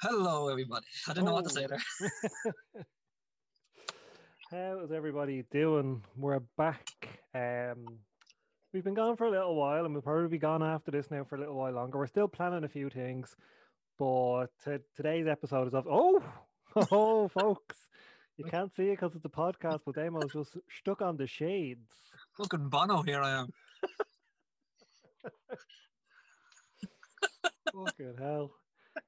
Hello, everybody. I don't know what to say there. How is everybody doing? We're back. Um, we've been gone for a little while, and we'll probably be gone after this now for a little while longer. We're still planning a few things, but t- today's episode is of oh, oh, folks, you can't see it because it's a podcast, but Damo's just stuck on the shades. Fucking Bono, here I am. Fucking hell.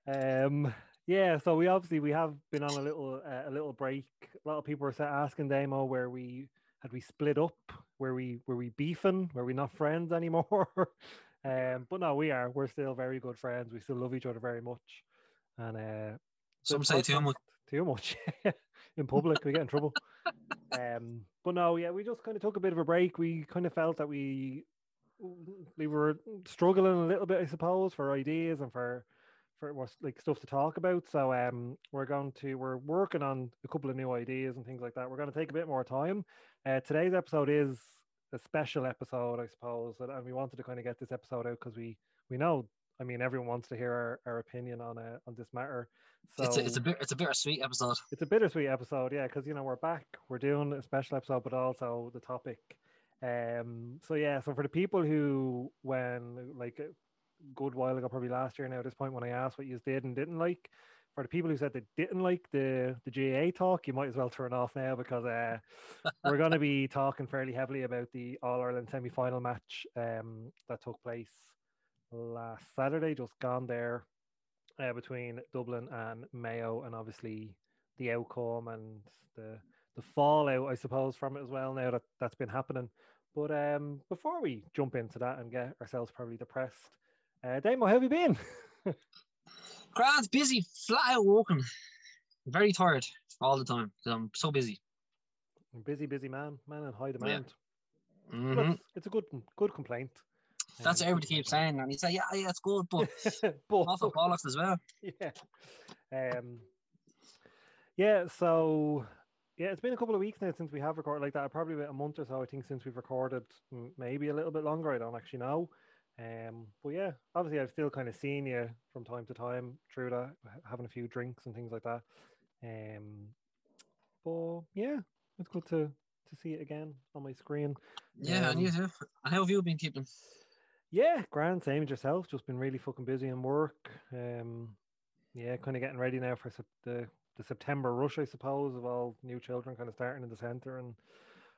Um, yeah, so we obviously we have been on a little uh, a little break. A lot of people were asking Damo where we had we split up, where we were we beefing, were we not friends anymore? um, but no, we are. We're still very good friends. We still love each other very much, and uh, some say too much. Too much in public, we get in trouble. Um, but no, yeah, we just kind of took a bit of a break. We kind of felt that we we were struggling a little bit, I suppose, for ideas and for for more like stuff to talk about. So um, we're going to we're working on a couple of new ideas and things like that. We're going to take a bit more time. Uh, today's episode is a special episode, I suppose, and, and we wanted to kind of get this episode out because we we know. I mean, everyone wants to hear our, our opinion on uh, on this matter. So it's a, it's a bit it's a bittersweet episode. It's a bittersweet episode, yeah, because you know we're back, we're doing a special episode, but also the topic. Um. So yeah. So for the people who, when like good while ago, probably last year now at this point, when I asked what you did and didn't like. For the people who said they didn't like the the GAA talk, you might as well turn off now because uh, we're going to be talking fairly heavily about the All Ireland semi final match um, that took place last Saturday, just gone there uh, between Dublin and Mayo, and obviously the outcome and the the fallout, I suppose, from it as well. Now that that's been happening, but um, before we jump into that and get ourselves probably depressed, uh, Damo, how have you been? Grant, busy, flat out working. Very tired all the time. I'm so busy. Busy, busy man, man in high demand. Yeah. Mm-hmm. It's, it's, a good, good complaint. That's um, what everybody keeps saying, and you say, "Yeah, yeah, it's good," but, but also bollocks as well. Yeah, um, yeah. So, yeah, it's been a couple of weeks now since we have recorded like that. Probably about a month or so, I think, since we've recorded. Maybe a little bit longer. I don't actually know. Um, but yeah, obviously I've still kind of seen you from time to time through that, having a few drinks and things like that. Um, but yeah, it's good to to see it again on my screen. Yeah, um, and you too. How have you been keeping? Yeah, grand. Same as yourself. Just been really fucking busy in work. Um, yeah, kind of getting ready now for the the September rush, I suppose, of all new children kind of starting in the centre and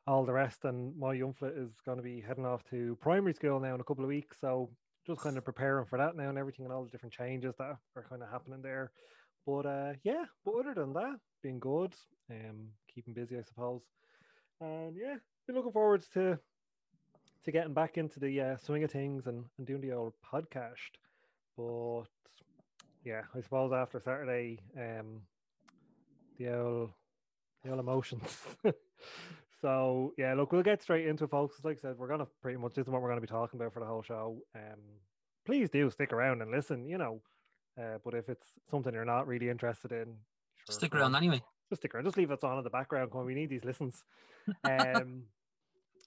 all the rest. And my young flit is going to be heading off to primary school now in a couple of weeks. So just kind of preparing for that now and everything and all the different changes that are kind of happening there. But uh, yeah, but other than that, being good, um, keeping busy, I suppose. And yeah, been looking forward to to getting back into the uh, swing of things and, and doing the old podcast. But yeah, I suppose after Saturday, um, the old the old emotions. So yeah, look, we'll get straight into it, folks. Like I said, we're gonna pretty much this is what we're gonna be talking about for the whole show. Um, please do stick around and listen. You know, uh, but if it's something you're not really interested in, sure, stick around anyway. Just stick around. Just leave it on in the background when we need these listens. Um,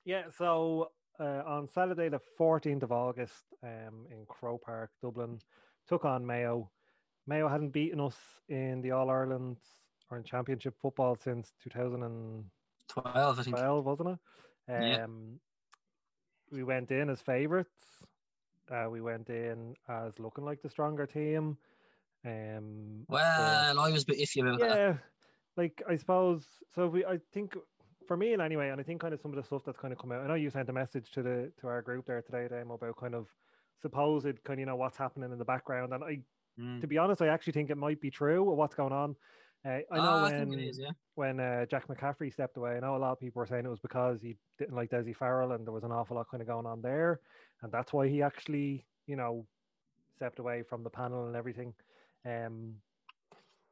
yeah. So uh, on Saturday, the 14th of August, um, in Croke Park, Dublin, took on Mayo. Mayo hadn't beaten us in the All Ireland or in Championship football since 2000. And, 12, I think. 12, wasn't it? Um, yeah. We went in as favourites. Uh, we went in as looking like the stronger team. Um, well, I was a bit iffy about yeah, that. Yeah, like I suppose. So we, I think, for me, and anyway, and I think kind of some of the stuff that's kind of come out. I know you sent a message to the to our group there today, Dame, about kind of supposed kind of you know what's happening in the background, and I, mm. to be honest, I actually think it might be true what's going on. Uh, I know oh, when I is, yeah. when uh, Jack McCaffrey stepped away. I know a lot of people were saying it was because he didn't like Dessie Farrell, and there was an awful lot kind of going on there, and that's why he actually, you know, stepped away from the panel and everything. Um,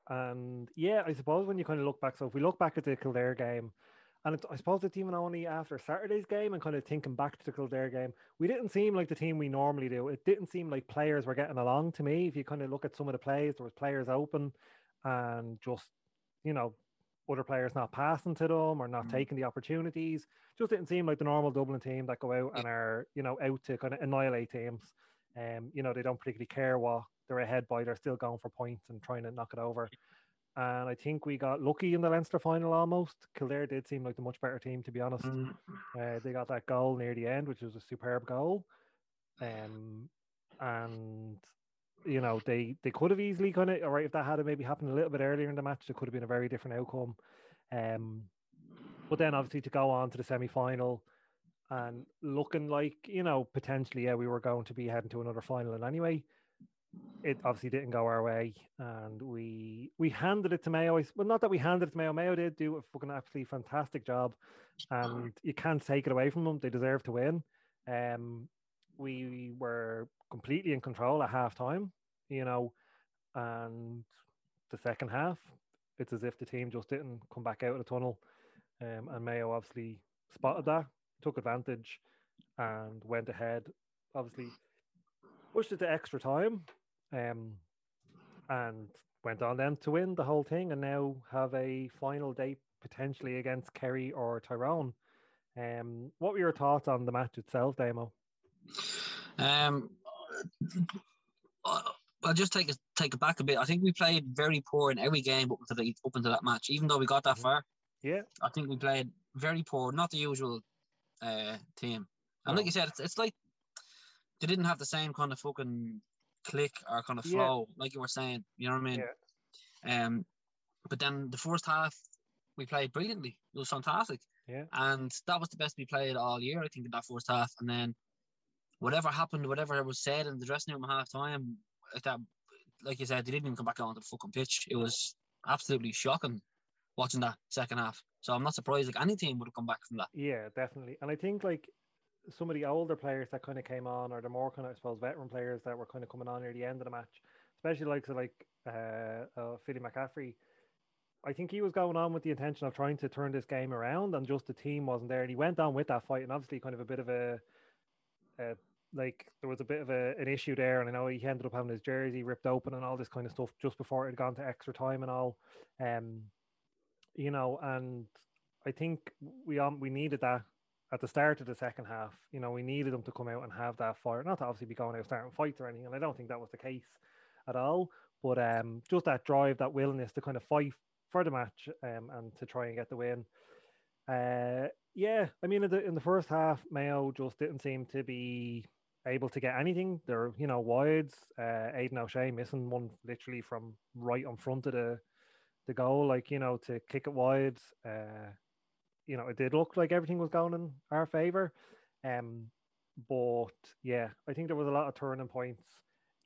and yeah, I suppose when you kind of look back, so if we look back at the Kildare game, and I suppose it's even only after Saturday's game and kind of thinking back to the Kildare game, we didn't seem like the team we normally do. It didn't seem like players were getting along to me. If you kind of look at some of the plays, there was players open and just you know other players not passing to them or not mm. taking the opportunities. Just didn't seem like the normal Dublin team that go out and are you know out to kind of annihilate teams. Um, you know, they don't particularly care what they're ahead by. They're still going for points and trying to knock it over. And I think we got lucky in the Leinster final almost. Kildare did seem like the much better team, to be honest. Mm. Uh, they got that goal near the end, which was a superb goal. Um, and you know they they could have easily kind of all right if that had maybe happened a little bit earlier in the match, it could have been a very different outcome. Um, but then obviously to go on to the semi final and looking like you know potentially yeah we were going to be heading to another final and anyway it obviously didn't go our way and we we handed it to mayo. Well not that we handed it to mayo. Mayo did do a fucking absolutely fantastic job and you can't take it away from them. They deserve to win. Um we were completely in control at half time you know and the second half it's as if the team just didn't come back out of the tunnel um, and mayo obviously spotted that took advantage and went ahead. Obviously, pushed it to extra time, um, and went on then to win the whole thing, and now have a final date potentially against Kerry or Tyrone. Um, what were your thoughts on the match itself, Damo? Um, I'll just take it take it back a bit. I think we played very poor in every game up until, the, up until that match. Even though we got that far, yeah, I think we played very poor. Not the usual uh, team. And No. like you said, it's, it's like they didn't have the same kind of fucking click or kind of Yeah. flow, like you were saying. You know what I mean? Yeah. Um, but then the first half, we played brilliantly. It was fantastic. Yeah. And that was the best we played all year, I think, in that first half. And then whatever happened, whatever was said in the dressing room at half time, like that, like you said, they didn't even come back onto the fucking pitch. It was absolutely shocking watching that second half. So I'm not surprised. Like any team would have come back from that. Yeah, definitely. And I think like some of the older players that kind of came on, or the more kind of I suppose veteran players that were kind of coming on near the end of the match, especially like so like uh, uh Philly McCaffrey. I think he was going on with the intention of trying to turn this game around, and just the team wasn't there. And he went on with that fight, and obviously kind of a bit of a, uh, like there was a bit of a, an issue there, and I know he ended up having his jersey ripped open and all this kind of stuff just before it had gone to extra time and all. Um, you know, and I think we um we needed that at the start of the second half. You know, we needed them to come out and have that fire, not to obviously be going out starting fights or anything. And I don't think that was the case at all. But um, just that drive, that willingness to kind of fight for the match um, and to try and get the win. Uh, yeah, I mean, in the in the first half, Mayo just didn't seem to be able to get anything. They're you know wides. Uh, Aidan O'Shea missing one literally from right in front of the the goal, like you know, to kick it wide. Uh, you know, it did look like everything was going in our favor. Um, but yeah, I think there was a lot of turning points.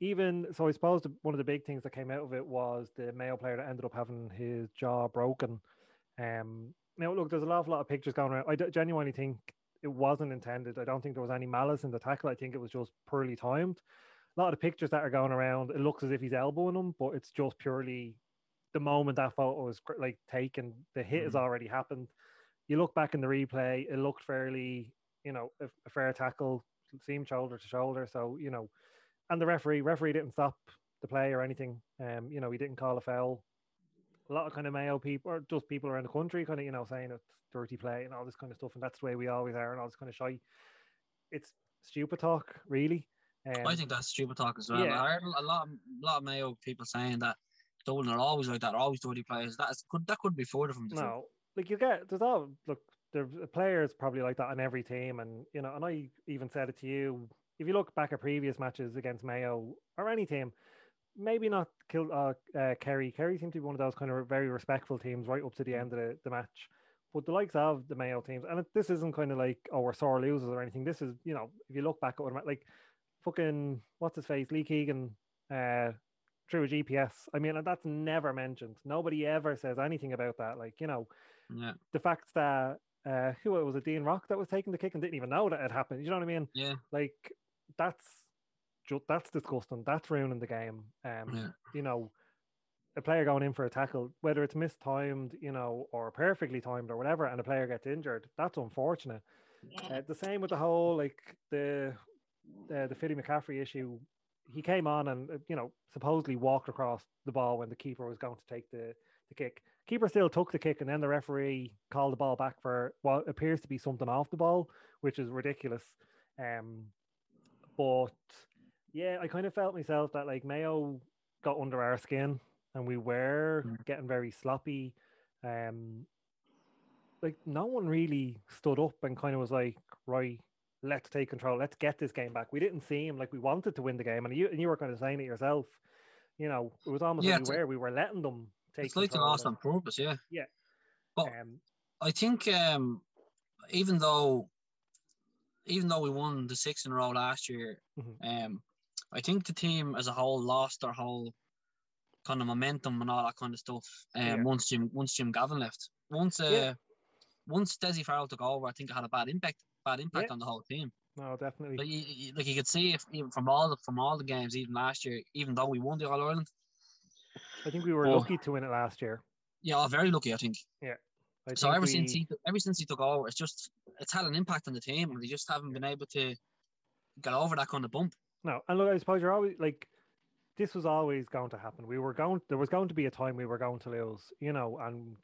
Even so, I suppose the, one of the big things that came out of it was the Mayo player that ended up having his jaw broken. Um, now look, there's a lot, lot of pictures going around. I genuinely think it wasn't intended. I don't think there was any malice in the tackle. I think it was just poorly timed. A lot of the pictures that are going around, it looks as if he's elbowing him, but it's just purely the moment that photo was like taken. The hit has Mhm. already happened. You look back in the replay, it looked fairly, you know, a, a fair tackle, seemed shoulder to shoulder. So you know, and the referee, referee didn't stop the play or anything. Um, you know, he didn't call a foul. A lot of kind of Mayo people, or just people around the country, kind of you know saying it's dirty play and all this kind of stuff, and that's the way we always are, and all this kind of shy. It's stupid talk, really. Um, I think that's stupid talk as well. yeah. I heard a lot, of, a lot of Mayo people saying that Dublin are always like that, always dirty players. That is, could that could be further from the. No, like you get there's all look there's players probably like that on every team, and you know, and I even said it to you. If you look back at previous matches against Mayo or any team, maybe not kill uh, uh Kerry. Kerry seemed to be one of those kind of very respectful teams right up to the end of the, the match. But the likes of the Mayo teams, and it, this isn't kind of like oh we're sore losers or anything. This is you know if you look back at what like fucking what's his face Lee Keegan uh threw a GPS. I mean that's never mentioned. Nobody ever says anything about that. Like you know Yeah, the fact that uh, who it was it Dean Rock that was taking the kick and didn't even know that it happened. You know what I mean? yeah, Like that's ju- that's disgusting. That's ruining the game. Um, yeah. you know, a player going in for a tackle, whether it's mistimed, you know, or perfectly timed or whatever, and a player gets injured, that's unfortunate. Uh, the same with the whole like the uh, the Philly McCaffrey issue. He came on and uh, you know supposedly walked across the ball when the keeper was going to take the the kick. Keeper still took the kick, and then the referee called the ball back for what appears to be something off the ball, which is ridiculous. Um, but Yeah, I kind of felt myself that like Mayo got under our skin and we were Mm. getting very sloppy. Um, like no one really stood up and kind of was like, right, let's take control, let's get this game back. We didn't seem like we wanted to win the game, and you and you were kind of saying it yourself. You know, it was almost Yeah, like we were we were letting them take. It's like they lost on purpose, yeah. Yeah. But um, I think um, even though even though we won the six in a row last year, Mhm. um, I think the team as a whole lost their whole kind of momentum and all that kind of stuff. Um, Yeah. once Jim once Jim Gavin left, once uh, Yeah. once Desi Farrell took over, I think it had a bad impact bad impact Yeah. on the whole team. no, definitely. Like you, you- like you could see if, even from all the from all the games, even last year, even though we won the All Ireland, I think we were lucky to win it last year. yeah, very lucky, I think. I So think ever since he ever since he took over, it's just it's had an impact on the team, and they just haven't been able to get over that kind of bump. No, and look, I suppose you're always like, this was always going to happen. We were going, there was going to be a time we were going to lose, you know, and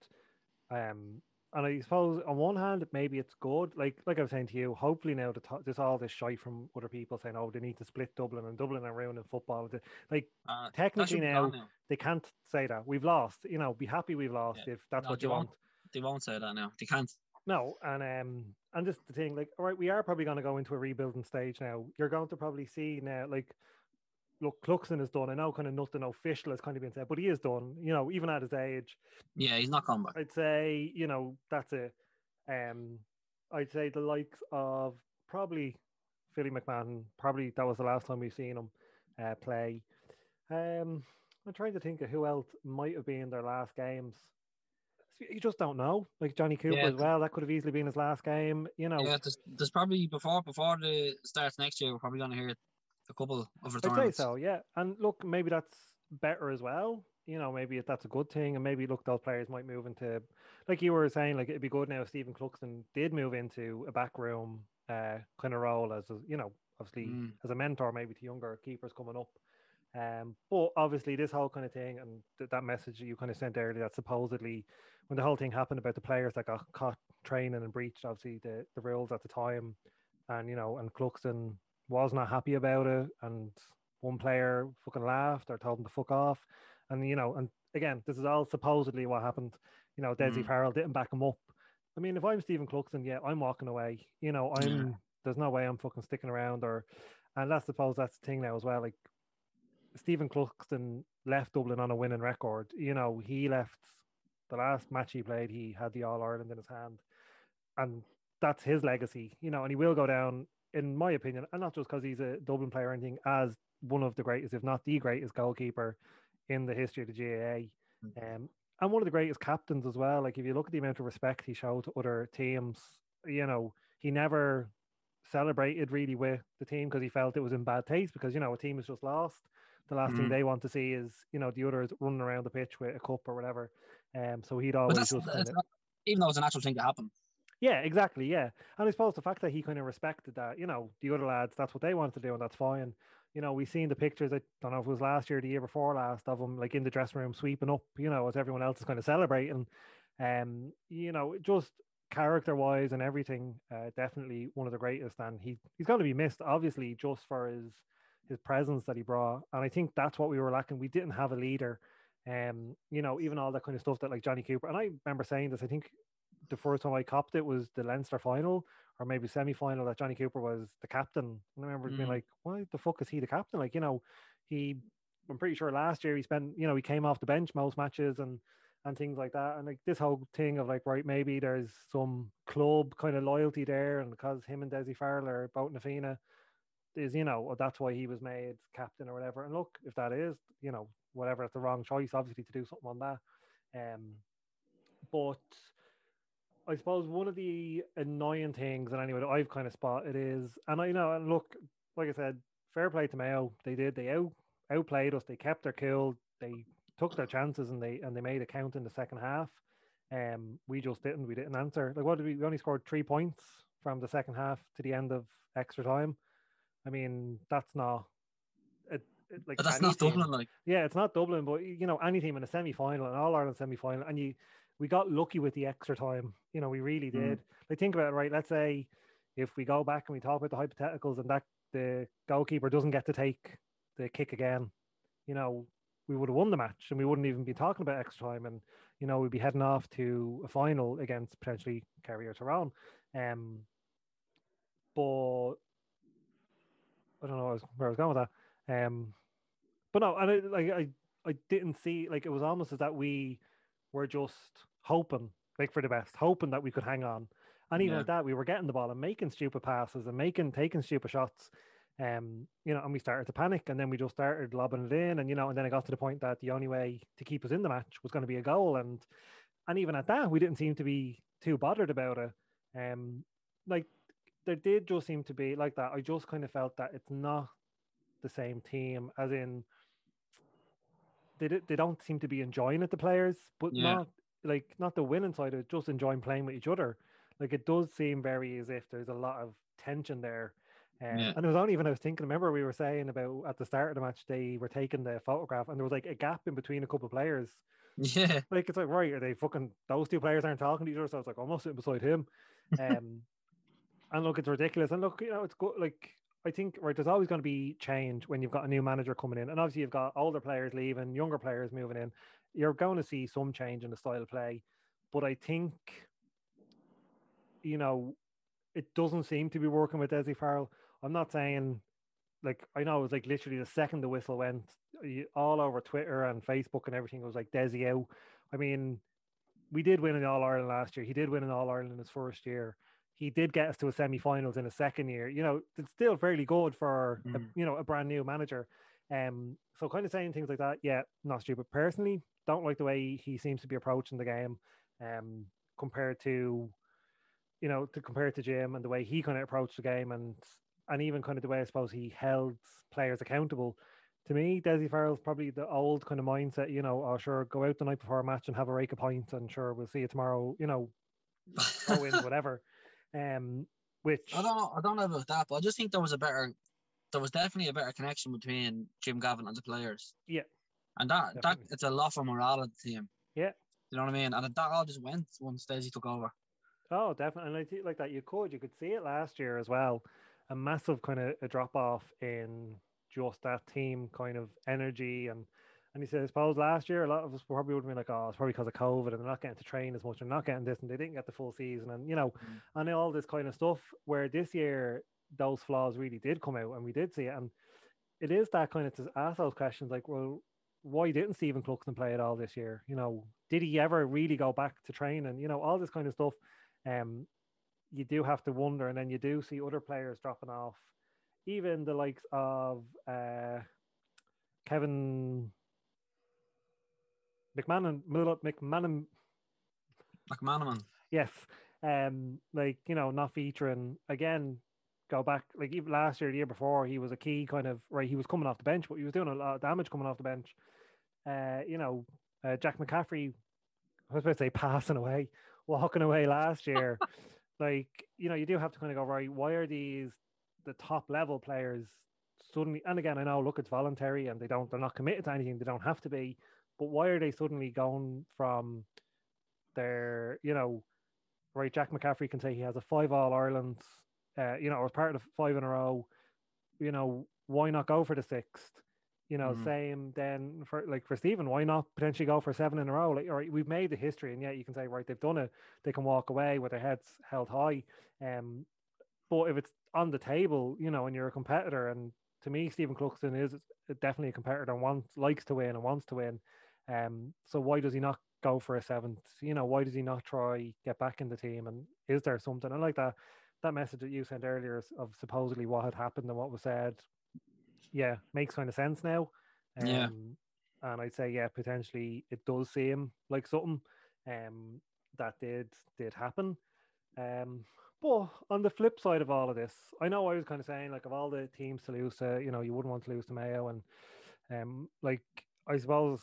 um, and I suppose on one hand, maybe it's good. Like, like I was saying to you, hopefully now the to- there's all this shite from other people saying, oh, they need to split Dublin and Dublin are ruining football. Like, Uh, technically now now. they can't say that we've lost. You know, be happy we've lost Yeah. if that's No, what you won't. want. They won't say that now. They can't. No, and um, and just the thing, like, all right, we are probably going to go into a rebuilding stage now. You're going to probably see now, like, look, Cluxton is done. I know, kind of nothing official has kind of been said, but he is done. You know, even at his age, Yeah, he's not coming back. I'd say, you know, that's a, um, I'd say the likes of probably Philly McMahon. Probably that was the last time we've seen him uh, play. Um, I'm trying to think of who else might have been their last games. You just don't know. Like Johnny Cooper Yeah. as well. That could have easily been his last game. You know, Yeah, there's, there's probably before before the starts next year, we're probably going to hear a couple of returns. I'd say so. Yeah, and look, maybe that's better as well. You know, maybe if that's a good thing, and maybe look, those players might move into, like you were saying, like it'd be good now if Stephen Cluxton did move into a backroom uh, kind of role as a, you know, obviously Mm. as a mentor maybe to younger keepers coming up. Um, but obviously this whole kind of thing and th- that message you kind of sent earlier that supposedly when the whole thing happened about the players that got caught training and breached obviously the, the rules at the time and you know and Cluxton was not happy about it and one player fucking laughed or told him to fuck off. And you know and again this is all supposedly what happened. You know Desi Mm. Farrell didn't back him up. I mean if I'm Stephen Cluxton yeah I'm walking away. You know I'm there's no way I'm fucking sticking around or and that's suppose that's the thing now as well like Stephen Cluxton left Dublin on a winning record. You know, he left the last match he played, he had the All Ireland in his hand. And that's his legacy, you know, and he will go down, in my opinion, and not just because he's a Dublin player or anything, as one of the greatest, if not the greatest goalkeeper in the history of the GAA. Um, and one of the greatest captains as well. Like if you look at the amount of respect he showed to other teams, you know, he never celebrated really with the team because he felt it was in bad taste because you know a team has just lost. The last thing Mm. they want to see is you know the others running around the pitch with a cup or whatever. Um, so he'd always just kind that's of not, even though it's a natural thing to happen. yeah, exactly. Yeah. And I suppose the fact that he kind of respected that, you know, the other lads, that's what they wanted to do, and that's fine. You know, we seen the pictures, I don't know if it was last year, or the year before last, of him like in the dressing room sweeping up, you know, as everyone else is kind of celebrating. Um, you know, just character wise and everything, uh, definitely one of the greatest. And he he's going to be missed, obviously, just for his his presence that he brought. And I think that's what we were lacking. We didn't have a leader. Um, you know, even all that kind of stuff that like Johnny Cooper. And I remember saying this, I think the first time I copped it was the Leinster final or maybe semi final that Johnny Cooper was the captain. And I remember being Mm. like, why the fuck is he the captain? Like, you know, he I'm pretty sure last year he spent, you know, he came off the bench most matches and and things like that. And like this whole thing of like, right, maybe there's some club kind of loyalty there, and because him and Desi Farrell are both Na Fianna, is you know, that's why he was made captain or whatever. And look, if that is, you know, whatever, it's the wrong choice, obviously, to do something on that. Um, but I suppose one of the annoying things, and anyway, that I've kind of spotted is, and I you know, and look, like I said, fair play to Mayo. They did, they out outplayed us. They kept their cool. They took their chances and they and they made a count in the second half. Um, we just didn't. We didn't answer. Like, what did we? We only scored three points from the second half to the end of extra time. I mean, that's not. It, it, like But that's not team- Dublin. Like, yeah, it's not Dublin, but you know, any team in a semi final, an All Ireland semi final, and you we got lucky with the extra time. You know, we really Mm. did. Like think about it, right? Let's say if we go back and we talk about the hypotheticals and that the goalkeeper doesn't get to take the kick again, you know, we would have won the match and we wouldn't even be talking about extra time and you know we'd be heading off to a final against potentially Kerry or Tyrone. Um, but I don't know where I was, where I was going with that. Um, but no, and I, like I I didn't see like it was almost as that we were just hoping like for the best, hoping that we could hang on. And even Yeah. at that, we were getting the ball and making stupid passes and making taking stupid shots. Um, you know, and we started to panic, and then we just started lobbing it in, and you know, and then it got to the point that the only way to keep us in the match was going to be a goal, and and even at that, we didn't seem to be too bothered about it. Um, like there did just seem to be like that. I just kind of felt that it's not the same team, as in they they don't seem to be enjoying it. The players, but Yeah. not like not the winning side of it, just enjoying playing with each other. Like it does seem very as if there's a lot of tension there. Um, Yeah. And it was only even I was thinking. Remember we were saying about at the start of the match they were taking the photograph and there was like a gap in between a couple of players. Yeah. Like it's like right, are they fucking those two players aren't talking to each other? So I was like almost sitting beside him. Um, and look, it's ridiculous. And look, you know, it's good. Like I think right, there's always going to be change when you've got a new manager coming in, and obviously you've got older players leaving, younger players moving in. You're going to see some change in the style of play, but I think, you know, it doesn't seem to be working with Desi Farrell. I'm not saying, like, I know it was like literally the second the whistle went, all over Twitter and Facebook and everything it was like Desi out. I mean, we did win an All Ireland last year. He did win an All Ireland in his first year. He did get us to a semi-finals in a second year. You know, it's still fairly good for a, Mm. you know a brand new manager. Um, so kind of saying things like that, yeah, not stupid. Personally, don't like the way he seems to be approaching the game. Um, compared to, you know, to compare to Jim and the way he kind of approached the game, and and even kind of the way I suppose he held players accountable. To me, Desi Farrell's probably the old kind of mindset. You know, oh sure, go out the night before a match and have a rake of points, and sure, we'll see you tomorrow. You know, go in, whatever. Um, which I don't know. I don't know about that, but I just think there was a better, there was definitely a better connection between Jim Gavin and the players. Yeah. and that that it's a lot for morale of the team. Yeah. you know what I mean. And that all just went once Desi took over. Oh, definitely. And I think like that, you could, you could see it last year as well. A massive kind of a drop off in just that team kind of energy and and he said, I suppose last year a lot of us probably would have been like, oh, it's probably because of COVID and they're not getting to train as much, they're not getting this, and they didn't get the full season, and you know, Mm. and all this kind of stuff. Where this year those flaws really did come out, and we did see it, and it is that kind of to ask those questions like, well, why didn't Stephen Cluxton play at all this year? You know, did he ever really go back to training? You know, all this kind of stuff. Um, you do have to wonder, and then you do see other players dropping off, even the likes of uh, Kevin McMahon, McMahon, McManaman. yes, um, like you know, not featuring again. Go back like even last year, the year before, he was a key kind of right. He was coming off the bench, but he was doing a lot of damage coming off the bench. Uh, you know, uh, Jack McCaffrey, I was about to say passing away, walking away last year. like you know, you do have to kind of go right. Why are these the top level players suddenly? And again, I know, look, it's voluntary, and they don't, they're not committed to anything. They don't have to be. But why are they suddenly going from their, you know, right? Jack McCaffrey can say he has a five All Irelands, uh, you know, or part of five in a row. You know, why not go for the sixth? You know, Mhm. same then for like for Stephen, why not potentially go for seven in a row? Like, all right, we've made the history, and yet you can say, right, they've done it. They can walk away with their heads held high. Um, but if it's on the table, you know, and you're a competitor, and to me, Stephen Cluxton is definitely a competitor and wants likes to win and wants to win. Um, so why does he not go for a seventh? You know, why does he not try get back in the team? And is there something? I like that that message that you sent earlier of supposedly what had happened and what was said. Yeah, makes kind of sense now. Um, Yeah. And I'd say yeah, potentially it does seem like something um that did did happen. Um, but on the flip side of all of this, I know I was kind of saying like of all the teams to lose to, you know, you wouldn't want to lose to Mayo, and um, like I suppose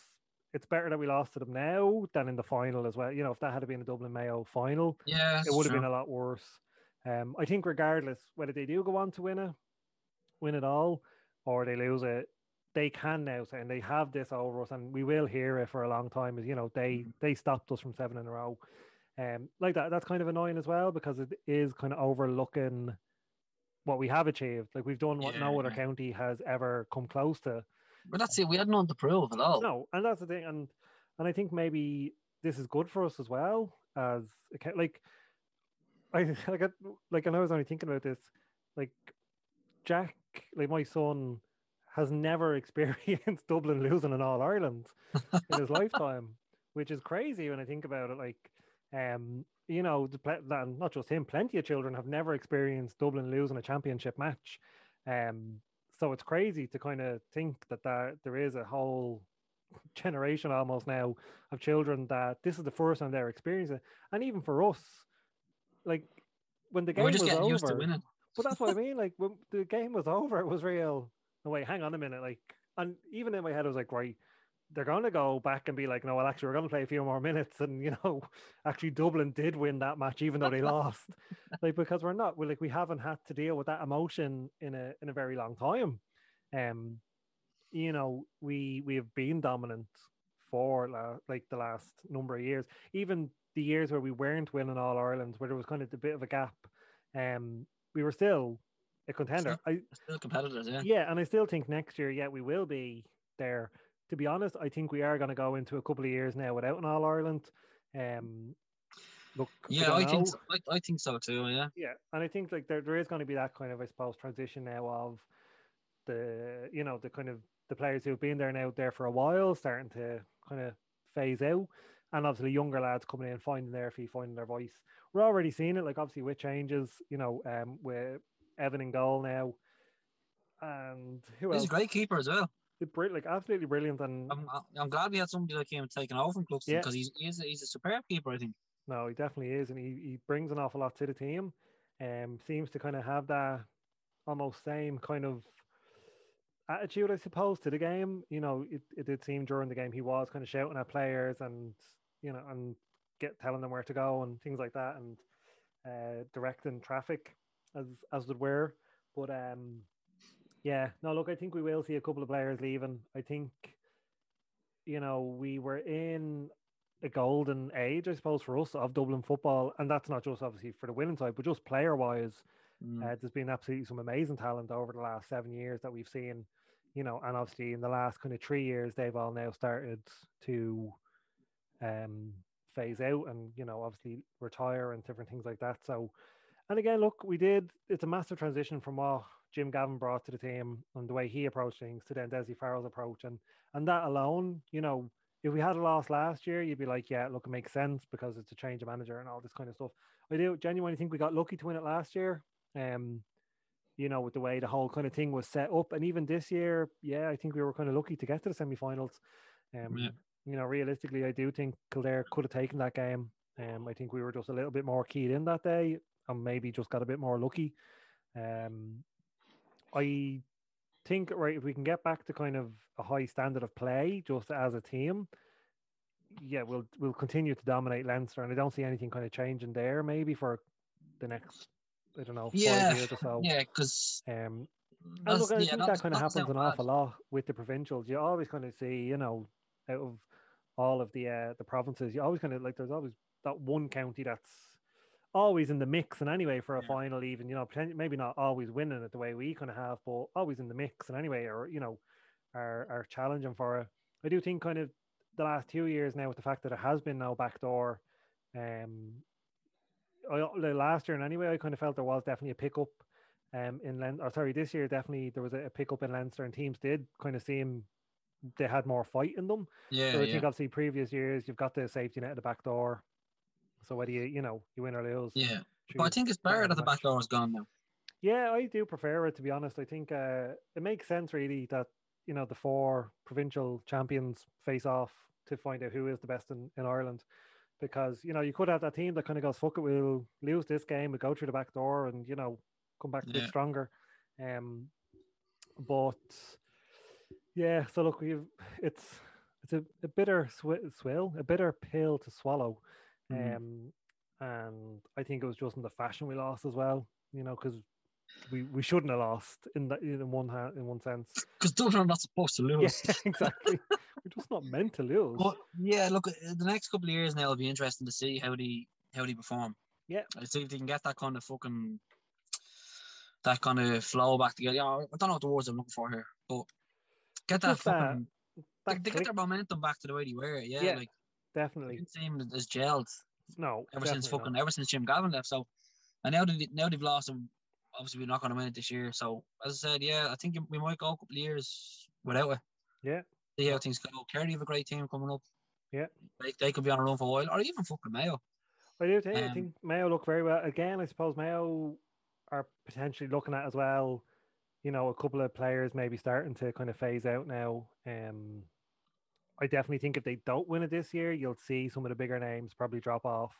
it's better that we lost to them now than in the final as well. You know, if that had been a Dublin Mayo final, Yeah, it would have been a lot worse. Um, I think regardless whether they do go on to win it, win it all, or they lose it, they can now say, and they have this over us, and we will hear it for a long time. Is you know they they stopped us from seven in a row, um, like that. That's kind of annoying as well because it is kind of overlooking what we have achieved. Like we've done what no other county has ever come close to. But that's it. We had none to prove at all. No, and that's the thing, and and I think maybe this is good for us as well as like I like I, like and I was only thinking about this like Jack like my son has never experienced Dublin losing an All Ireland in his lifetime, which is crazy when I think about it. Like, um, you know, the ple- and not just him, plenty of children have never experienced Dublin losing a championship match. Um, so it's crazy to kind of think that there, there is a whole generation almost now of children that this is the first time they're experiencing it. And even for us, like when the game We're just was getting over, used to winning. but that's what I mean. Like when the game was over, it was real. No wait, hang on a minute. Like, and even in my head, I was like, right, they're going to go back and be like, no, well, actually, we're going to play a few more minutes, and you know, actually, Dublin did win that match, even though they lost. Like because we're not, we like we haven't had to deal with that emotion in a in a very long time. Um, you know, we we have been dominant for la- like the last number of years, even the years where we weren't winning all Ireland, where there was kind of a bit of a gap. Um, we were still a contender. I, Still competitors, yeah. yeah, and I still think next year, yeah, we will be there. To be honest, I think we are going to go into a couple of years now without an All Ireland. Um, look, Yeah, don't I think so. I, I think so too. Yeah. Yeah, and I think like there, there is going to be that kind of, I suppose, transition now of the, you know, the kind of the players who've been there now there for a while, starting to kind of phase out, and obviously younger lads coming in, finding their feet, finding their voice. We're already seeing it, like obviously with changes, you know, um, with Evan in goal now, and who He's else? a great keeper as well. Bri- like absolutely brilliant, and I'm, I'm glad we had somebody like him taking over from Cluxton Yeah. because he's he's a, he's a superb keeper. I think. No, he definitely is, and he, he brings an awful lot to the team. Um, seems to kind of have that almost same kind of attitude, I suppose, to the game. You know, it, it did seem during the game he was kind of shouting at players and you know and get telling them where to go and things like that, and uh, directing traffic as as it were. But um, yeah, no, look, I think we will see a couple of players leaving. I think you know we were in a golden age, I suppose, for us of Dublin football, and that's not just obviously for the winning side, but just player wise. Mm. Uh, there's been absolutely some amazing talent over the last seven years that we've seen, you know, and obviously in the last kind of three years, they've all now started to um, phase out and, you know, obviously retire and different things like that. So, and again, look, we did, it's a massive transition from what Jim Gavin brought to the team and the way he approached things to then Desi Farrell's approach. And, and that alone, you know, if we had a loss last year, you'd be like, yeah, look, it makes sense because it's a change of manager and all this kind of stuff. I do genuinely think we got lucky to win it last year. Um, you know, with the way the whole kind of thing was set up, and even this year, yeah, I think we were kind of lucky to get to the semi-finals. Um, Yeah. you know, realistically, I do think Kildare could have taken that game. Um, I think we were just a little bit more keyed in that day, and maybe just got a bit more lucky. Um, I think right if we can get back to kind of a high standard of play just as a team, yeah, we'll we'll continue to dominate Leinster, and I don't see anything kind of changing there. Maybe for the next, I don't know, Yeah, years or so. Yeah, because Um, and look, I think that kind of happens an awful lot with the provincials. You always kind of see, you know, out of all of the uh, the provinces, you always kind of like there's always that one county that's always in the mix. And anyway, for a Yeah. final, even you know, maybe not always winning it the way we kind of have, but always in the mix. And anyway, or you know, are are challenging for it. I do think kind of the last two years now with the fact that it has been no backdoor. Um, I, the last year and anyway, I kind of felt there was definitely a pickup um, in Leinster. Or sorry, this year definitely there was a, a pickup in Leinster, and teams did kind of seem they had more fight in them. yeah, so I yeah. think obviously previous years you've got the safety net at the back door. So whether you you know you win or lose, yeah. But I think it's better that the back door is gone now. Yeah, I do prefer it to be honest. I think uh, it makes sense really that you know the four provincial champions face off to find out who is the best in, in Ireland. Because you know you could have that team that kind of goes, "Fuck it, we'll lose this game, we go through the back door, and you know come back a bit stronger." Um, but yeah, so look, we've it's it's a, a bitter sw- swill, a bitter pill to swallow. Mhm. Um, and I think it was just in the fashion we lost as well. You know, because we, we shouldn't have lost in that in one hand in one sense. Because Dublin are not supposed to Yeah, lose. exactly. We're just not meant to lose. But yeah, look, uh, the next couple of years now will be interesting to see how they how they perform. Yeah. I see if they can get that kind of fucking that kind of flow back together. Yeah, I don't know what the words I'm looking for here, but get that Just fucking. they, That they get their momentum back to the way they were. Yeah, Yeah, like definitely. didn't seem as gelled No, ever since fucking not. ever since Jim Gavin left. So, and now they now they've lost him. Obviously, we're not going to win it this year. So, as I said, yeah, I think we might go a couple of years without it. Yeah. See how things go. Kerry have a great team coming up. Yeah. They, they could be on a run for a while, or even fucking Mayo. I do think, I Um, think Mayo look very well. Again, I suppose Mayo are potentially looking at as well, you know, a couple of players maybe starting to kind of phase out now. Um, I definitely think if they don't win it this year, you'll see some of the bigger names probably drop off.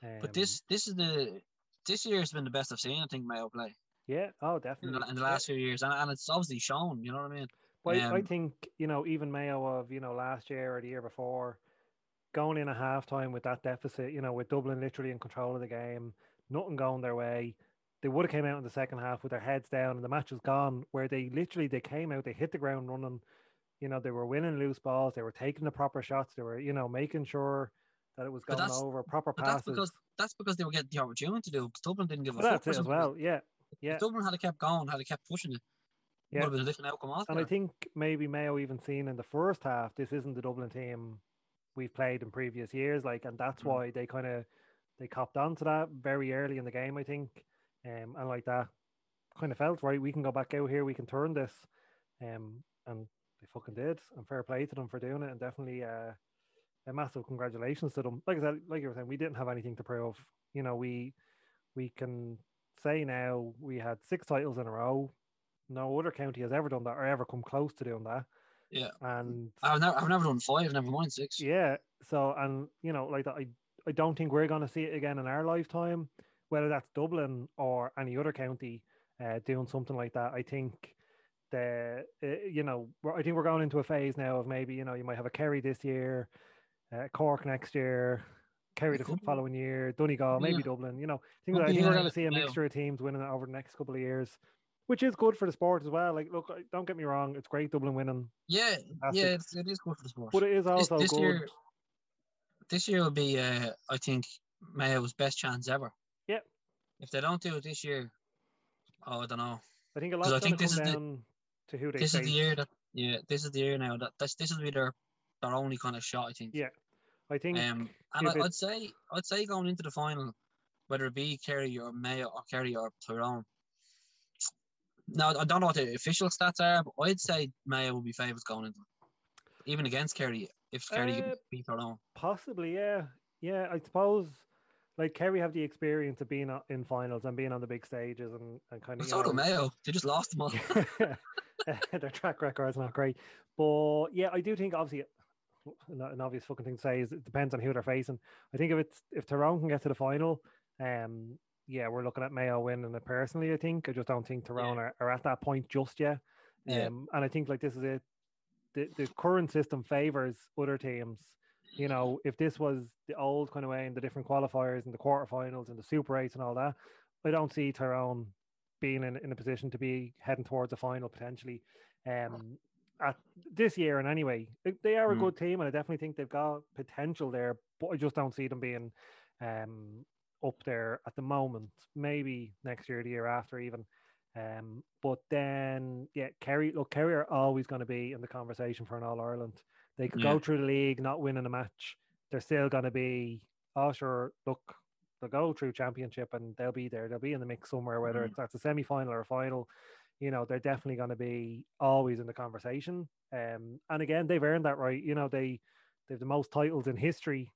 But Um, this this is the this year has been the best I've seen. I think Mayo play yeah, oh, in definitely. the, in the last few years, and, and it's obviously shown. You know what I mean? But I- I Um, think you know even Mayo of you know last year or the year before, going in a half time with that deficit, you know, with Dublin literally in control of the game, nothing going their way. They would have came out in the second half with their heads down and the match was gone. Where they literally they came out, they hit the ground running. You know, they were winning loose balls, they were taking the proper shots, they were you know making sure that it was going over proper but that's passes. because that's because they were getting the opportunity to do. Dublin didn't give a fuck. it as well. Yeah, yeah. Dublin had to kept going, had to kept pushing it, Yeah. would have been a different outcome after. And I think maybe Mayo even seen in the first half, this isn't the Dublin team we've played in previous years. Like, and that's Mm. why they kind of they copped onto that very early in the game, I think. Um, and like that kind of felt right. We can go back out here, we can turn this. Um, and they fucking did. And fair play to them for doing it. And definitely uh, a massive congratulations to them. Like I said, like you were saying, we didn't have anything to prove. You know, we we can say now we had six titles in a row. No other county has ever done that or ever come close to doing that. Yeah. And I've never, I've never done five, never mind six. yeah, so and you know, like that, I I don't think we're going to see it again in our lifetime, whether that's Dublin or any other county uh, doing something like that. I think the uh, you know I think we're going into a phase now of maybe you know you might have a Kerry this year, uh, Cork next year. Kerry the following year, Donegal, maybe Yeah. Dublin. You know, I think, Could I think we're going to see a mixture of teams winning it over the next couple of years, which is good for the sport as well. Like, look, don't get me wrong, it's great Dublin winning, Yeah, fantastic. yeah, it's, it is good for the sport. but it is This, also this good. year, this year will be, uh, I think, Mayo's best chance ever. Yep. If they don't do it this year, oh, I don't know. I think a lot's I think this is the- down to who they This is the year that, yeah, this is the year now that this this will be their their only kind of shot. I think. Yeah, I think Um, and I, I'd say I'd say going into the final, whether it be Kerry or Mayo or Kerry or Tyrone. Now I don't know what the official stats are, but I'd say Mayo will be favourites going into, even against Kerry if Kerry Uh, beat Tyrone. possibly, yeah, yeah. I suppose like Kerry have the experience of being in finals and being on the big stages and, and kind of. so do Mayo. They just lost them all. Their track record is not great, but yeah, I do think obviously an, obvious fucking thing to say is it depends on who they're facing. I think if it's if Tyrone can get to the final, um, yeah, we're looking at Mayo winning it personally. I think I just don't think Tyrone are, are at that point just yet. Um, Yeah. and I think like this is it. The the current system favors other teams. You know, if this was the old kind of way in the different qualifiers and the quarterfinals and the super eights and all that, I don't see Tyrone being in, in a position to be heading towards a final potentially. Um, at this year and anyway, They- they are a Mm. good team and I definitely think they've got potential there, but I just don't see them being um up there at the moment. Maybe next year, the year after, even. Um, but then yeah, Kerry. Look, Kerry are always going to be in the conversation for an All Ireland. They could Yeah. go through the league, not winning a match. They're still going to be. Oh, sure. Look, they'll go through championship and they'll be there. They'll be in the mix somewhere, whether Mhm. it's that's a semi final or a final. You know, they're definitely going to be always in the conversation. Um, and again, they've earned that right. You know, they they've the most titles in history.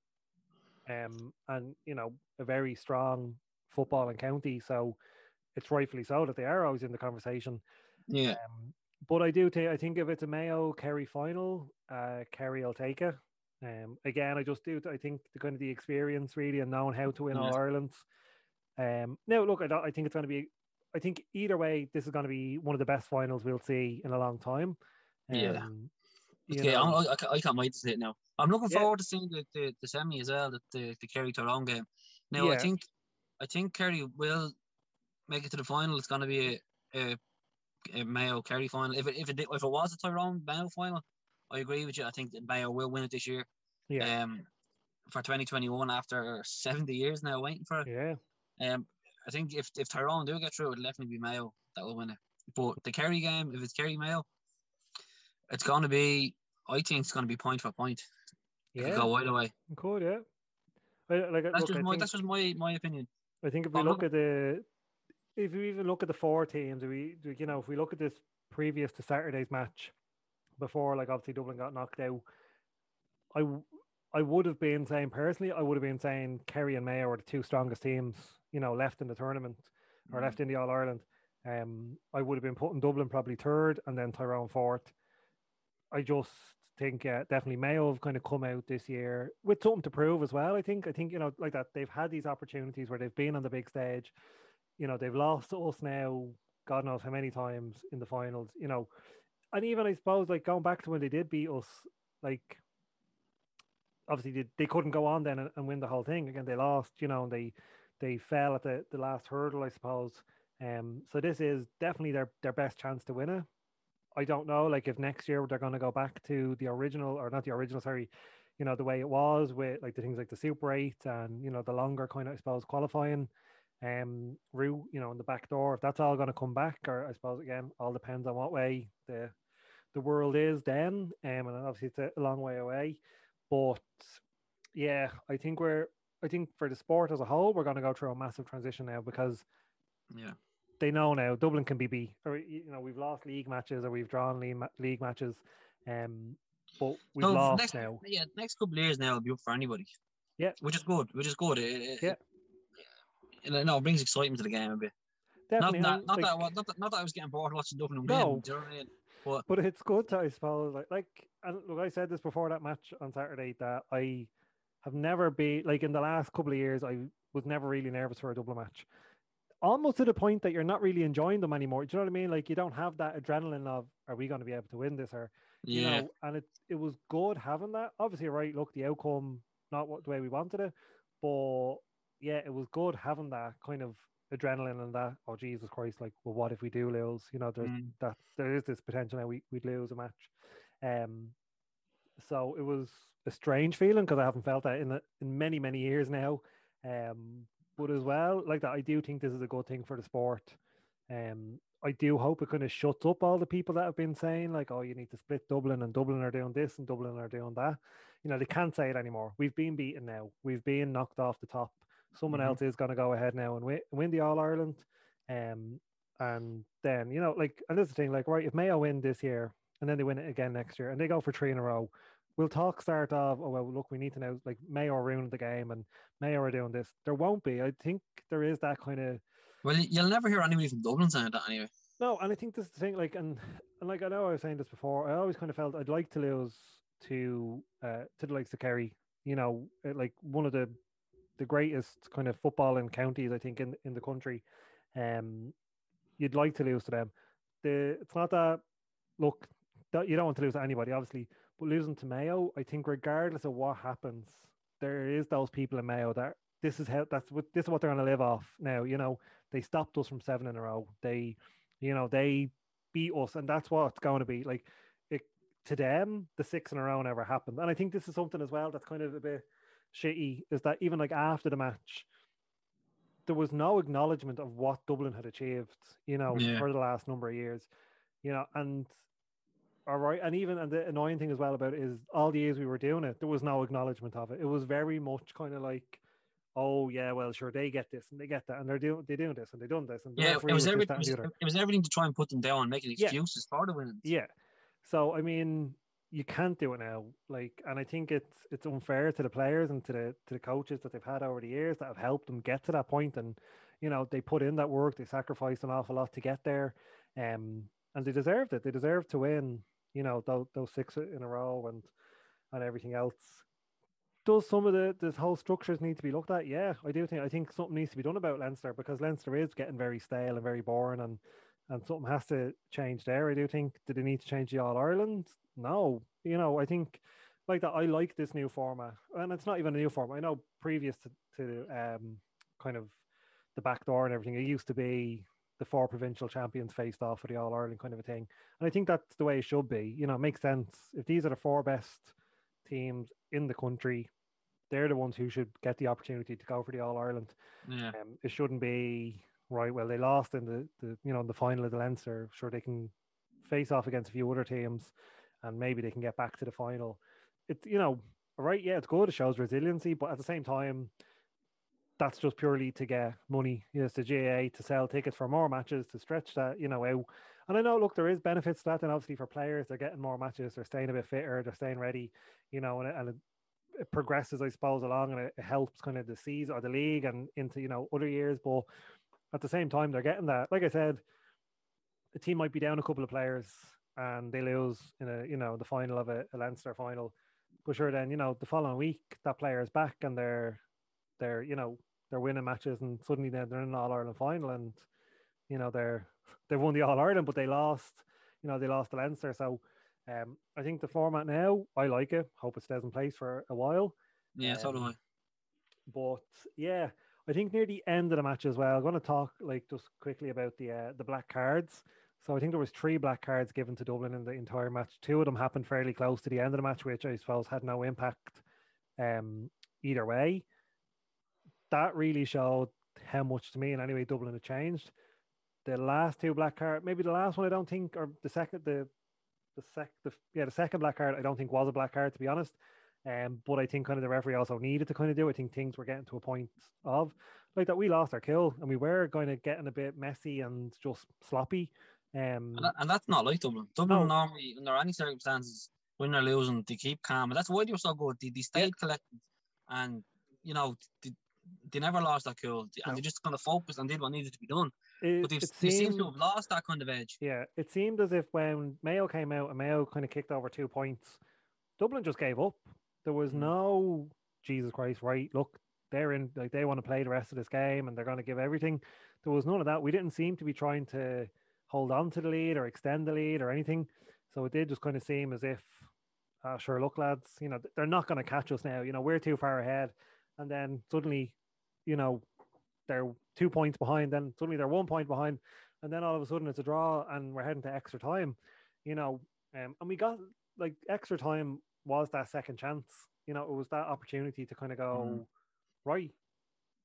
Um, and you know, a very strong football and county. So it's rightfully so that they are always in the conversation. Yeah, Um, but I do think I think if it's a Mayo Kerry final, uh, Kerry will take it. Um, again, I just do. I think the kind of the experience really and knowing how to win all Yeah. Ireland. Um, now look, I, I think it's going to be. I think either way, this is going to be one of the best finals we'll see in a long time. Yeah. Um, you okay. I'm, I, can't wait to see it now. I'm looking Yeah. forward to seeing the, the, the semi as well, the, the, the Kerry Tyrone game. Now I think I think Kerry will make it to the final. It's going to be a, a, a Mayo Kerry final. If it if it if it was a Tyrone Mayo final, I agree with you. I think that Mayo will win it this year. yeah, Um, for 2021 after 70 years now waiting for it. yeah, Um, I think if if Tyrone do get through, it'll definitely be Mayo that will win it. But the Kerry game, if it's Kerry Mayo, it's going to be. I think it's going to be point for point. Yeah, could go either way. could yeah. I, like, That's look, just I my think- that's just my my opinion. I think if we look at the, if we even look at the four teams, we you know if we look at this previous to Saturday's match, before like obviously Dublin got knocked out, I I would have been saying personally, I would have been saying Kerry and Mayo are the two strongest teams, you know, left in the tournament or Mm. left in the All Ireland. Um, I would have been putting Dublin probably third and then Tyrone fourth. I just think uh, definitely Mayo have kind of come out this year with something to prove as well. I think I think you know like that they've had these opportunities where they've been on the big stage. You know they've lost to us now, God knows how many times in the finals. You know, and even I suppose like going back to when they did beat us, like obviously they, they couldn't go on then and, and win the whole thing again. They lost, you know, and they they fell at the, the last hurdle, I suppose. Um, so this is definitely their their best chance to win it. I don't know, like if next year they're going to go back to the original or not the original, sorry, you know, the way it was with like the things like the Super Eight and you know the longer kind of I suppose qualifying um route, you know, in the back door. If that's all going to come back, or I suppose again, all depends on what way the the world is then. Um, and obviously it's a long way away, but yeah, I think we're I think for the sport as a whole, we're going to go through a massive transition now because Yeah. they know now Dublin can be beat. Or you know, we've lost league matches or we've drawn league, league matches, um, but we've No, lost next, now. Yeah, next couple of years now will be up for anybody. Yeah. Which is good. Which is good. It, Yeah. No, it brings excitement to the game a bit. Definitely, not that, not, like- that, I not that, not that I was getting bored watching Dublin No. win. Do you know what I mean? but it's good to, I suppose. Like, like, and look, I said this before that match on Saturday that I have never been like in the last couple of years. I was never really nervous for a Dublin match. Almost to the point that you're not really enjoying them anymore. Do you know what I mean? Like you don't have that adrenaline of, are we going to be able to win this? Or you Yeah. know, and it it was good having that. Obviously, right. Look, the outcome not what the way we wanted it, but yeah, it was good having that kind of adrenaline and that. Oh Jesus Christ! Like, well, what if we do lose? You know, there's Mm. that there is this potential that we we'd lose a match. Um, so it was a strange feeling because I haven't felt that in a, in many many years now. Um, but as well, like that, I do think this is a good thing for the sport. Um, I do hope it kind of shuts up all the people that have been saying like, oh, you need to split Dublin and Dublin are doing this and Dublin are doing that. You know, they can't say it anymore. We've been beaten now. We've been knocked off the top. Someone Mhm. else is going to go ahead now and win, win the All Ireland. Um, and then you know, like, and this is the thing, like, right, if Mayo win this year and then they win it again next year and they go for three in a row, we'll talk start of, oh well, look, we need to know like Mayo are ruining the game and Mayo are doing this. There won't be. I think there is that kind of Well, you'll never hear anybody from Dublin saying that anyway. no, and I think this is the thing, like, and, and like I know I was saying this before. I always kind of felt I'd like to lose to uh to the likes of Kerry. You know, uh, like one of the the greatest kind of football in counties I think in in the country. Um, you'd like to lose to them. The it's not that look that you don't want to lose to anybody, obviously, but losing to Mayo, I think regardless of what happens, there is those people in Mayo that this is how that's what this is what they're going to live off now. You know, they stopped us from seven in a row. They, you know, they beat us, and that's what it's going to be like. It to them, the six in a row never happened, and I think this is something as well that's kind of a bit shitty. Is that even like after the match, there was no acknowledgement of what Dublin had achieved, you know, Yeah. for the last number of years, you know, and all right, and even and the annoying thing as well about it is all the years we were doing it, there was no acknowledgement of it. It was very much kind of like, oh yeah, well sure they get this and they get that, and they're doing they doing this and they done this, and Yeah, it was, every, it, was, it was everything to try and put them down, making Yeah. excuses for the winnings. Yeah. So I mean, you can't do it now. Like, and I think it's it's unfair to the players and to the to the coaches that they've had over the years that have helped them get to that point. And you know, they put in that work, they sacrificed an awful lot to get there, um, and they deserved it. They deserved to win. You know, those, those six in a row and and everything else. Does some of the this whole structures need to be looked at? Yeah, I do think I think something needs to be done about Leinster because Leinster is getting very stale and very boring and and something has to change there. I do think. Do they need to change the All Ireland? No. You know, I think like that. I like this new format, and it's not even a new format. I know previous to to um kind of the back door and everything, it used to be the four provincial champions faced off for the All Ireland kind of a thing, and I think that's the way it should be. You know, it makes sense if these are the four best teams in the country. they're the ones who should get the opportunity to go for the All Ireland. Yeah. Um, it shouldn't be right. Well, they lost in the, the you know in the final of the Leinster. Sure, they can face off against a few other teams, and maybe they can get back to the final. It's you know right. Yeah, it's good. It shows resiliency, but at the same time, that's just purely to get money. You know, it's the GAA to sell tickets for more matches to stretch that you know out. And I know, look, there is benefits to that, and obviously for players, they're getting more matches, they're staying a bit fitter, they're staying ready, you know, and it, and it, it progresses, I suppose, along, and it, it helps kind of the season or the league and into you know other years. But at the same time, they're getting that. Like I said, the team might be down a couple of players and they lose in a you know the final of a, a Leinster final. But sure, then you know the following week that player is back and they're they're you know they're winning matches and suddenly they're, they're in an All Ireland final and you know they're they've won the All Ireland but they lost you know they lost the Leinster. So um, I think the format now I like it. Hope it stays in place for a while. Yeah, so do I. Um, But yeah, I think near the end of the match as well. I'm going to talk like just quickly about the uh, the black cards. So I think there was three black cards given to Dublin in the entire match. Two of them happened fairly close to the end of the match, which I suppose had no impact um, either way. That really showed how much to me, and anyway, Dublin had changed. The last two black card, maybe the last one, I don't think, or the second, the the sec, the yeah, the second black card, I don't think was a black card to be honest. Um, but I think kind of the referee also needed to kind of do. I think things were getting to a point of like that we lost our kill and we were kind of getting a bit messy and just sloppy. Um, And, that, and that's not like Dublin. Dublin No. normally, under any circumstances, when they're losing, they keep calm. And that's why they were so good. They, they stayed collected and, you know, they, they never lost that cool. And No. they just kind of focused and did what needed to be done. it, But they seem to have lost that kind of edge. Yeah, it seemed as if when Mayo came out and Mayo kind of kicked over two points, Dublin just gave up. There was Mm. no Jesus Christ, right? Look, they're in like they want to play the rest of this game and they're going to give everything. There was none of that. We didn't seem to be trying to hold on to the lead or extend the lead or anything. So it did just kind of seem as if, uh, sure, look, lads, you know, they're not going to catch us now. You know, we're too far ahead. And then suddenly, you know, they're two points behind. Then suddenly they're one point behind and then all of a sudden it's a draw and we're heading to extra time, you know. Um, and we got like extra time was that second chance, you know, it was that opportunity to kind of go, Mhm. right,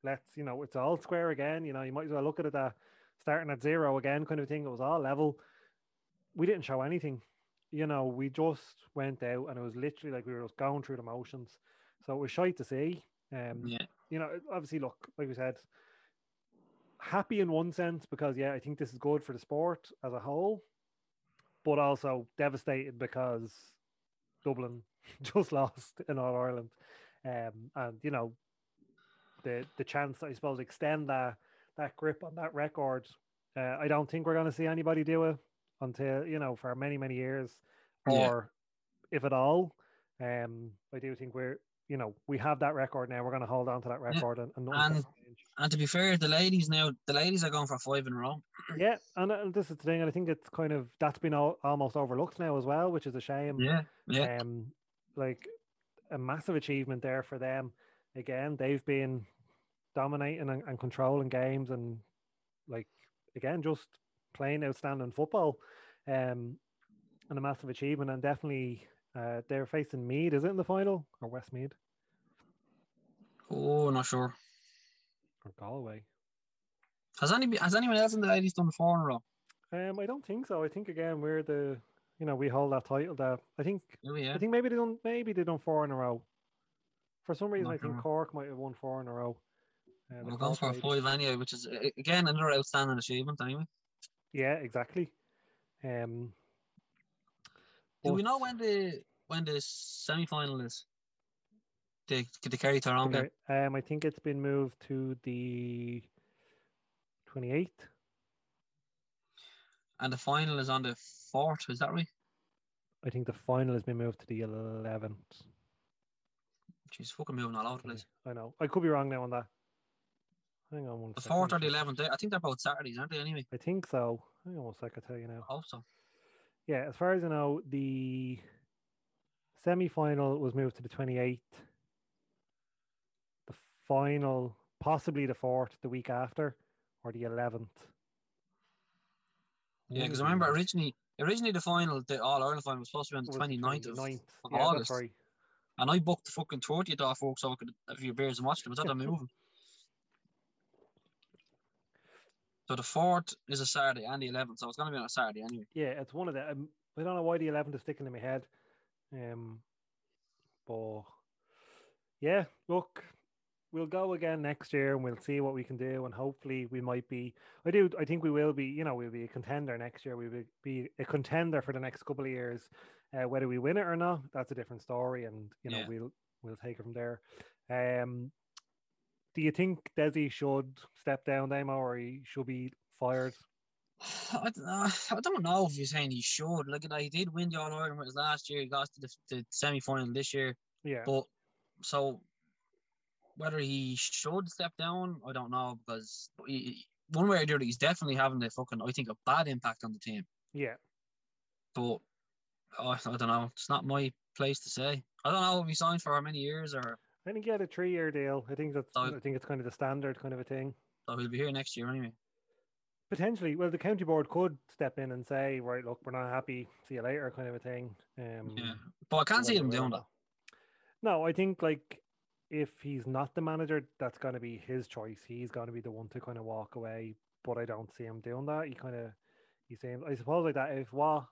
let's, you know, it's all square again, you know, you might as well look at it that starting at zero again kind of thing. It was all level. We didn't show anything, you know, we just went out and it was literally like we were just going through the motions. So it was shy to see. Um, Yeah. you know, obviously, look, like we said, happy in one sense because yeah, I think this is good for the sport as a whole, but also devastated because Dublin just lost in All Ireland, um, and you know, the the chance I suppose extend that that grip on that record. Uh, I don't think we're going to see anybody do it until you know for many many years, Yeah. or if at all. Um, I do think we're you know we have that record now. We're going to hold on to that record and, and, nothing's. And to be fair, the ladies now, the ladies are going for five in a row. Yeah, and, and this is the thing, and I think it's kind of that's been al- almost overlooked now as well, which is a shame. Yeah. Yeah. Um, like a massive achievement there for them. Again, they've been dominating and, and controlling games, and like again, just playing outstanding football. Um, and a massive achievement, and definitely uh, they're facing Meath. Is it in the final or Westmeath Oh, not sure. or Galway? Has any has anyone else in the ladies done four in a row? Um, I don't think so. I think again we're the you know we hold that title. That I think Oh yeah. I think maybe they don't maybe they done four in a row. For some reason, I think sure. Cork might have won four in a row. Uh, the We're going Cork for ladies. five anyway, which is uh, again another outstanding achievement. Anyway, Yeah, exactly. Um, do we know when the when the semi final is? The the Kerry okay, Um, I think it's been moved to the twenty eighth. and the final is on the fourth. Is that right? I think the final has been moved to the eleventh. She's fucking moving all over the place. I know. I could be wrong now on that. Hang on one The second, fourth or the eleventh. I think they're both Saturdays, aren't they? Anyway, I think so. Hang on one second. I'll tell you now. I hope so. Yeah, as far as I know, the semi final was moved to the 28th. The final, possibly the 4th, the week after, or the 11th. Yeah, because I remember originally, originally the final, the All Ireland final was supposed to be on the was 29th of, of yeah, August. And I booked the fucking 30th off work so I could have a few beers and watch them without them moving. So the fourth is a Saturday and the 11th, so it's going to be on a Saturday anyway. Yeah, it's one of the. Um, I don't know why the 11th is sticking in my head. Um, but yeah, look, we'll go again next year and we'll see what we can do, and hopefully we might be. I do. I think we will be. You know, we'll be a contender next year. We will be a contender for the next couple of years. Uh, whether we win it or not, that's a different story, and you know Yeah. we'll we'll take it from there. Um, do you think Dessie should step down, Damo, or he should be fired? I, don't- uh, I don't know if you're saying he should. Like, he did win the All Ireland with last year. He got to the, the semi final this year. Yeah, But so whether he should step down, I don't know because he, one way or the other, he's definitely having a fucking, I think, a bad impact on the team. yeah. But oh, I don't know. It's not my place to say. I don't know if he signed for how many years or I think he had a three-year deal. I think that's. So- I think it's kind of the standard kind of a thing. so he'll be here next year anyway. Potentially, well, the county board could step in and say, right, look, we're not happy. See you later, kind of a thing. Um, Yeah. But I can't see him doing that. No, I think like if he's not the manager, that's going to be his choice. He's going to be the one to kind of walk away. But I don't see him doing that. He kind of, he's saying, I suppose like that. If what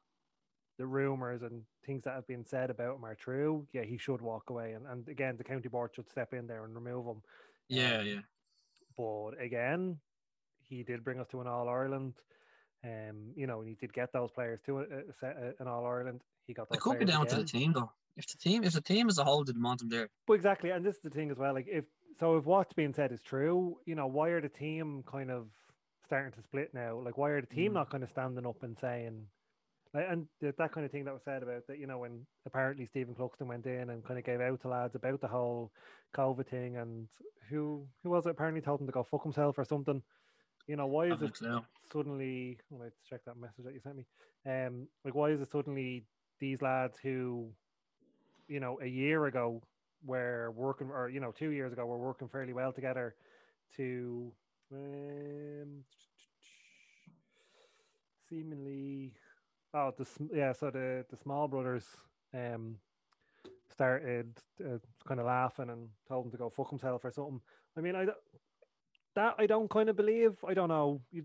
the rumors and things that have been said about him are true, yeah, he should walk away. And and again, the county board should step in there and remove him. Yeah, Um, yeah. But again, he did bring us to an All Ireland. Um, you know, and he did get those players to a, a, an All Ireland. He got those It could be down to the team though. If the team, if the team as a whole didn't want him there, But exactly, and this is the thing as well. Like, if so, if what's being said is true, you know, why are the team kind of starting to split now? Like, why are the team Mm. not kind of standing up and saying, and th- that kind of thing that was said about that, you know, when apparently Stephen Cluxton went in and kind of gave out to lads about the whole COVID thing, and who who was it apparently told him to go fuck himself or something. You know, why is it clue. suddenly let's check that message that you sent me um like why is it suddenly these lads who you know a year ago were working or you know two years ago were working fairly well together to um seemingly oh the yeah so the the small brothers um started uh, kind of laughing and told him to go fuck himself or something i mean i that i don't kind of believe i don't know you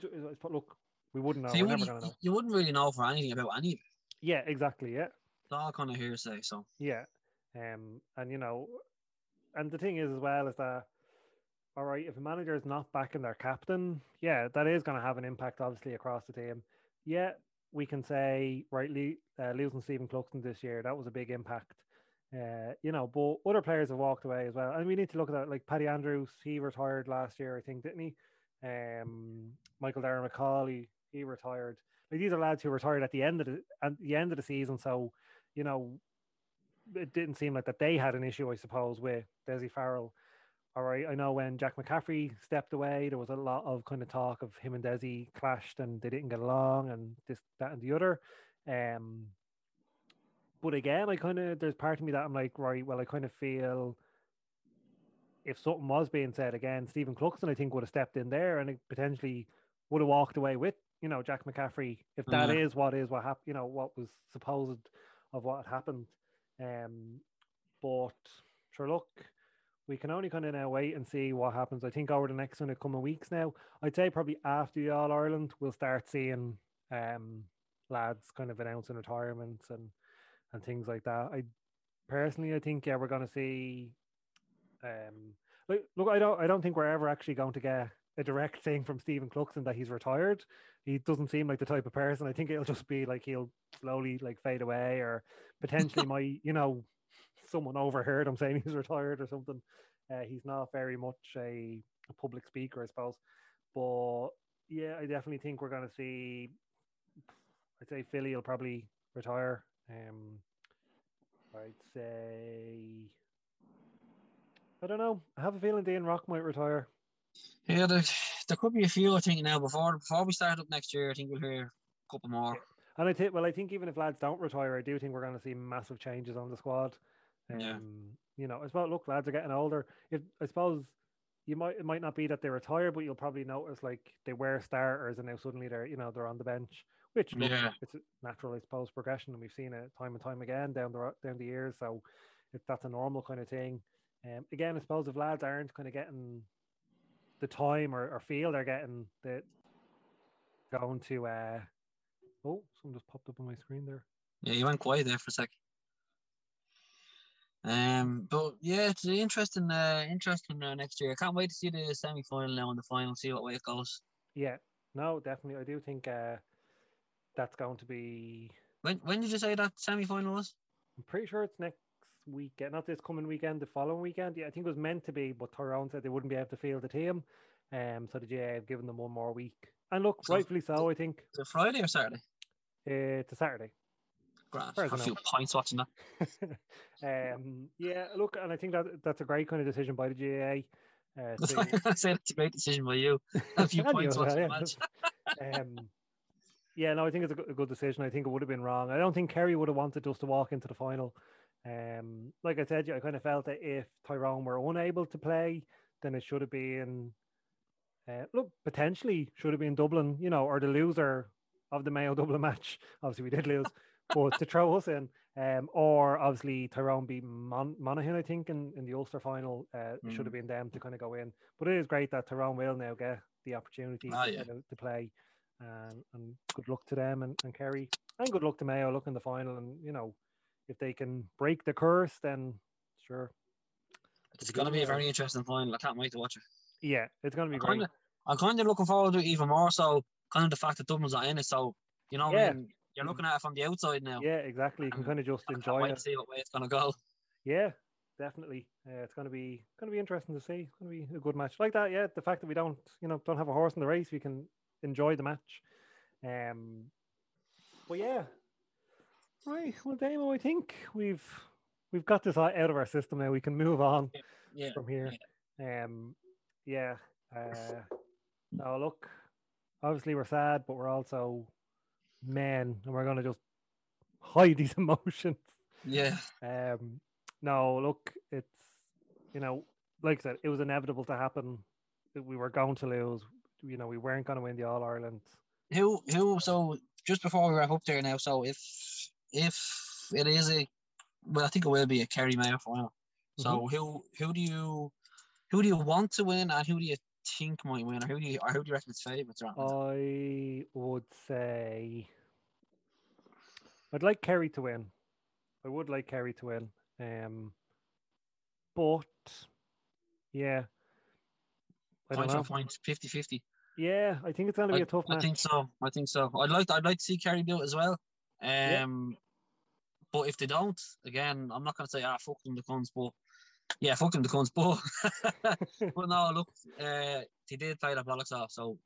look we wouldn't know So you, we're wouldn't, gonna know you wouldn't really know for anything about any of it. yeah exactly yeah It's all kind of hearsay. So Yeah. Um, and you know, and the thing is as well is that all right, if a manager is not backing their captain, yeah, that is going to have an impact obviously across the team. Yeah, we can say right, le- uh, losing Stephen Cluxton this year that was a big impact. Uh, you know, but other players have walked away as well, and we need to look at that. Like Paddy Andrews, he retired last year, I think, didn't he? Um, Michael Darragh Macauley, he retired. Like these are lads who retired at the end of the at the end of the season, so you know, it didn't seem like that they had an issue, I suppose, with Dessie Farrell. All right, I know when Jack McCaffrey stepped away, there was a lot of kind of talk of him and Dessie clashed and they didn't get along and this, that, and the other. Um, but again, I kind of there's part of me that I'm like, right, well, I kind of feel if something was being said again, Stephen Cluxton, I think, would have stepped in there and it potentially would have walked away with, you know, Jack McCaffrey, if that is Yeah. what is what happened, you know, what was supposed of what had happened. Um, but sure, look, we can only kind of now wait and see what happens. I think over the next kind of coming weeks now, I'd say probably after the All Ireland, we'll start seeing um lads kind of announcing retirements and and things like that. I personally, I think yeah, we're going to see. Um, look, look, I don't, I don't think we're ever actually going to get a direct thing from Stephen Cluxton that he's retired. He doesn't seem like the type of person. I think it'll just be like he'll slowly like fade away, or potentially my, you know, someone overheard him saying he's retired or something. Uh, he's not very much a, a public speaker, I suppose. But yeah, I definitely think we're going to see. I'd say Philly will probably retire. Um, I'd say. I don't know. I have a feeling Dean Rock might retire. yeah, there, there could be a few. I think now before before we start up next year, I think we'll hear a couple more. And I think, well, I think even if lads don't retire, I do think we're going to see massive changes on the squad. Um, Yeah. You know, I suppose, look, lads are getting older. If I suppose you might, it might not be that they retire, but you'll probably notice like they were starters and now suddenly they're, you know, they're on the bench, which look, Yeah. it's a natural, I suppose, progression, and we've seen it time and time again down the down the years. So if that's a normal kind of thing. Um, again, I suppose if lads aren't kind of getting the time or, or feel they're getting the going to uh oh something just popped up on my screen there. Yeah, you went quiet there for a sec. Um, but yeah, it's interesting, uh, interesting uh, next year. I can't wait to see the semi final now and the final, see what way it goes. Yeah, no, definitely. I do think uh, that's going to be. When when did you say that semi final was? I'm pretty sure it's next weekend, not this coming weekend, the following weekend. Yeah, I think it was meant to be, but Tyrone said they wouldn't be able to field the team. Um, so the GAA have given them one more week. And look, So- rightfully so, I think. Is it Friday or Saturday? Uh, it's a Saturday. As A few points watching that. um, yeah, look, and I think that that's a great kind of decision by the GAA. Uh, to, I say that's a great decision by you. A few you points well, watching yeah. match. um, yeah, no, I think it's a good, a good decision. I think it would have been wrong. I don't think Kerry would have wanted us to walk into the final. Um, like I said, I kind of felt that if Tyrone were unable to play, then it should have been, uh, look, potentially should have been Dublin, you know, or the loser of the Mayo Dublin match. Obviously, we did lose, but to throw us in, um, or obviously Tyrone beat Mon- Monaghan, I think, in, in the Ulster final, uh, it should have been them to kind of go in. But it is great that Tyrone will now get the opportunity Ah, to, yeah. kind of- to play. Um, and good luck to them and, and Kerry, and good luck to Mayo. Look in the final, and you know, if they can break the curse, then sure, It's going to be a very interesting final. I can't wait to watch it. yeah, it's going to be I'm great. kind of, I'm kind of looking forward to it even more so, kind of the fact that Dublin's not in it. So, you know, what I Yeah. mean, you're looking at it from the outside now. Yeah, exactly. You can kind of just I can't enjoy wait it. to see what way it's going to go. Yeah, definitely. Uh, it's going to be going to be interesting to see. It's going to be a good match like that. Yeah, the fact that we don't, you know, don't have a horse in the race, we can enjoy the match. Um, but yeah, right. Well, Damo, I think we've we've got this out of our system now. We can move on Yeah. from here. Um, yeah. Uh, now look, obviously we're sad, but we're also men, and we're going to just hide these emotions. Yeah. Um, no, look, it's you know, like I said, it was inevitable to happen. that We were going to lose. You know, we weren't going to win the All Ireland. Who, who, so just before we wrap up there now, so if, if it is a, well, I think it will be a Kerry Mayo final. So Mm-hmm. who, who do you, who do you want to win and who do you think might win or who do you, or who do you reckon its favourites are? I would say I'd like Kerry to win. I would like Kerry to win. Um, but yeah, I point for point, 50-50. Yeah, I think it's going to be I, a tough I think so. I think so. I'd like I'd like to see Kerry do it as well. Um, Yeah. but if they don't, again, I'm not gonna say ah fuck them the cunts, but yeah, fuck them the cunts. But but no, look, uh, they did play the bollocks off. So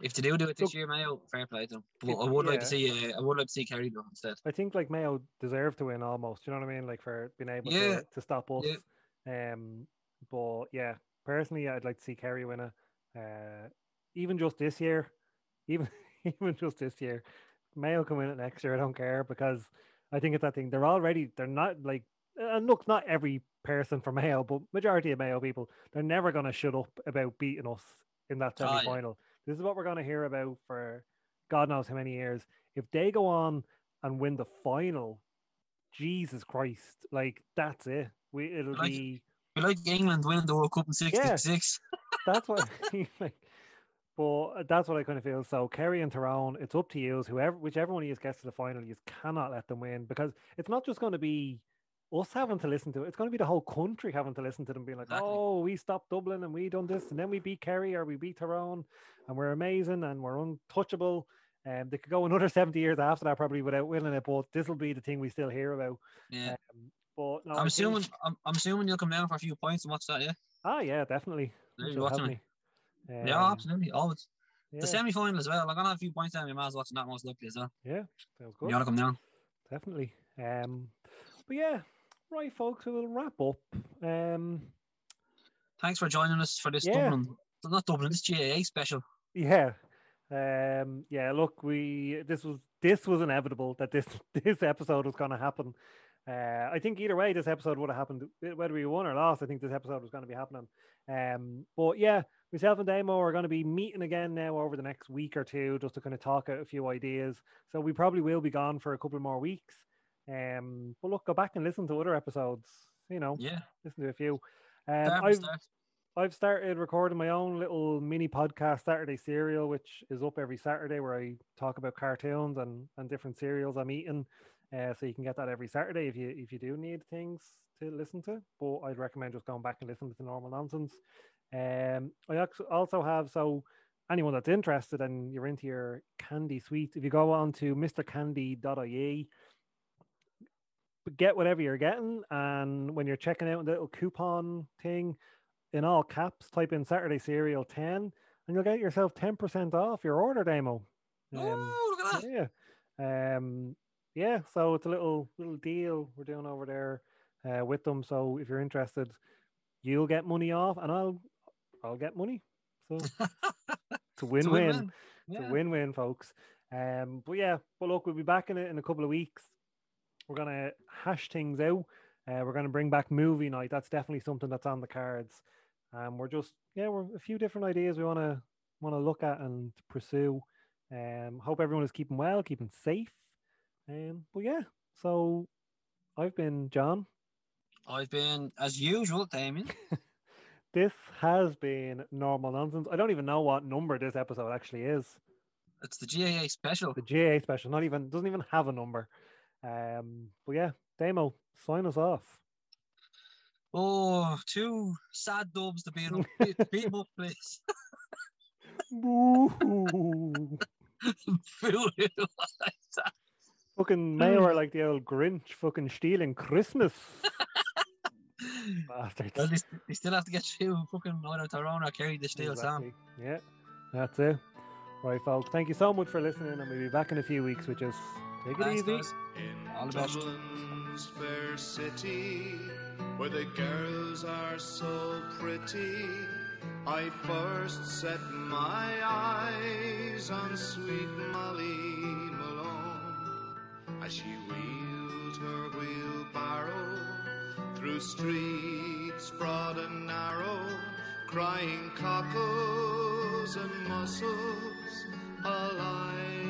if they do do it this Look- year, Mayo, fair play to them. But I would like to see uh, I would like to see Kerry do it instead. I think like Mayo deserve to win almost. You know what I mean? Like for being able Yeah. to, to stop us. Yeah. Um, but yeah, personally, I'd like to see Kerry win it. Uh, even just this year, even even just this year, Mayo can win it next year. I don't care because I think it's that thing. They're already they're not like and look, not every person from Mayo, but majority of Mayo people, they're never gonna shut up about beating us in that oh, yeah. semi final. This is what we're gonna hear about for God knows how many years. If they go on and win the final, Jesus Christ, like that's it. We it'll Like- be like England winning the World Cup in '66. that's what like but that's what I kind of feel. So Kerry and Tyrone, it's up to you. Whoever whichever one of you gets to the final, you cannot let them win because it's not just going to be us having to listen to it. It's going to be the whole country having to listen to them being like, Exactly. "Oh, we stopped Dublin and we done this, and then we beat Kerry or we beat Tyrone, and we're amazing and we're untouchable." And they could go another seventy years after that probably without winning it, but this will be the thing we still hear about. Yeah. Um, but no, I'm think- assuming I'm, I'm assuming you'll come down for a few points and watch that. Yeah. Ah, yeah, definitely. There you She'll watching me. Yeah, Um, absolutely. Always. yeah, The semi final as well. I'm gonna have a few points down. My man's watching that most likely as well. yeah, sounds good. You wanna come down? definitely. Um, but yeah, right, folks, we'll wrap up. Um, Thanks for joining us for this Yeah. Dublin, not Dublin, this GAA special. yeah, um, yeah. Look, we this was this was inevitable that this this episode was going to happen. Uh, I think either way, this episode would have happened whether we won or lost. I think this episode was going to be happening. Um, but yeah, myself and Damo are going to be meeting again now over the next week or two just to kind of talk out a few ideas. So we probably will be gone for a couple more weeks. Um, but look, go back and listen to other episodes. You know, Yeah. listen to a few. Um, I've start. I've started recording my own little mini podcast, Saturday Serial, which is up every Saturday, where I talk about cartoons and, and different cereals I'm eating. Uh, so you can get that every Saturday if you if you do need things to listen to. But I'd recommend just going back and listening to the normal nonsense. Um, I also have so anyone that's interested and you're into your candy sweets, if you go on to mrcandy.ie, get whatever you're getting, and when you're checking out the little coupon thing, in all caps, type in Saturday Serial 10 and you'll get yourself 10% off your order demo. Um, oh, look at that. yeah. Um, yeah, so it's a little little deal we're doing over there uh, with them. So if you're interested, you'll get money off and I'll I'll get money. So it's a It's a win-win. It's a win-win, folks. Um, but yeah, but look, we'll be back in it in a couple of weeks. We're gonna hash things out. Uh, we're gonna bring back movie night. That's definitely something that's on the cards. Um, we're just yeah, we're a few different ideas we wanna wanna look at and pursue. Um, hope everyone is keeping well, keeping safe. Um, but yeah, so I've been John. I've been, as usual, Damien. This has been normal nonsense. I don't even know what number this episode actually is. It's the GAA special. the GAA special. Not even doesn't even have a number. Um, but yeah, Damo, sign us off. Oh, two sad dubs to beat up, beat, up, please. Boo. Fool it like that. fucking Mayo like the old Grinch, fucking stealing Christmas. Bastards. Well, they, they still have to get through fucking either Tyrone or Kerry to steal Sam. Yeah, that's it. Right, folks. Thank you so much for listening, and we'll be back in a few weeks. With just take it easy. In All the best. Dublin's fair city, where the girls are so pretty, I first set my eyes on sweet Molly Malone as she wheeled her wheelbarrow through streets broad and narrow, crying cockles and mussels, alive,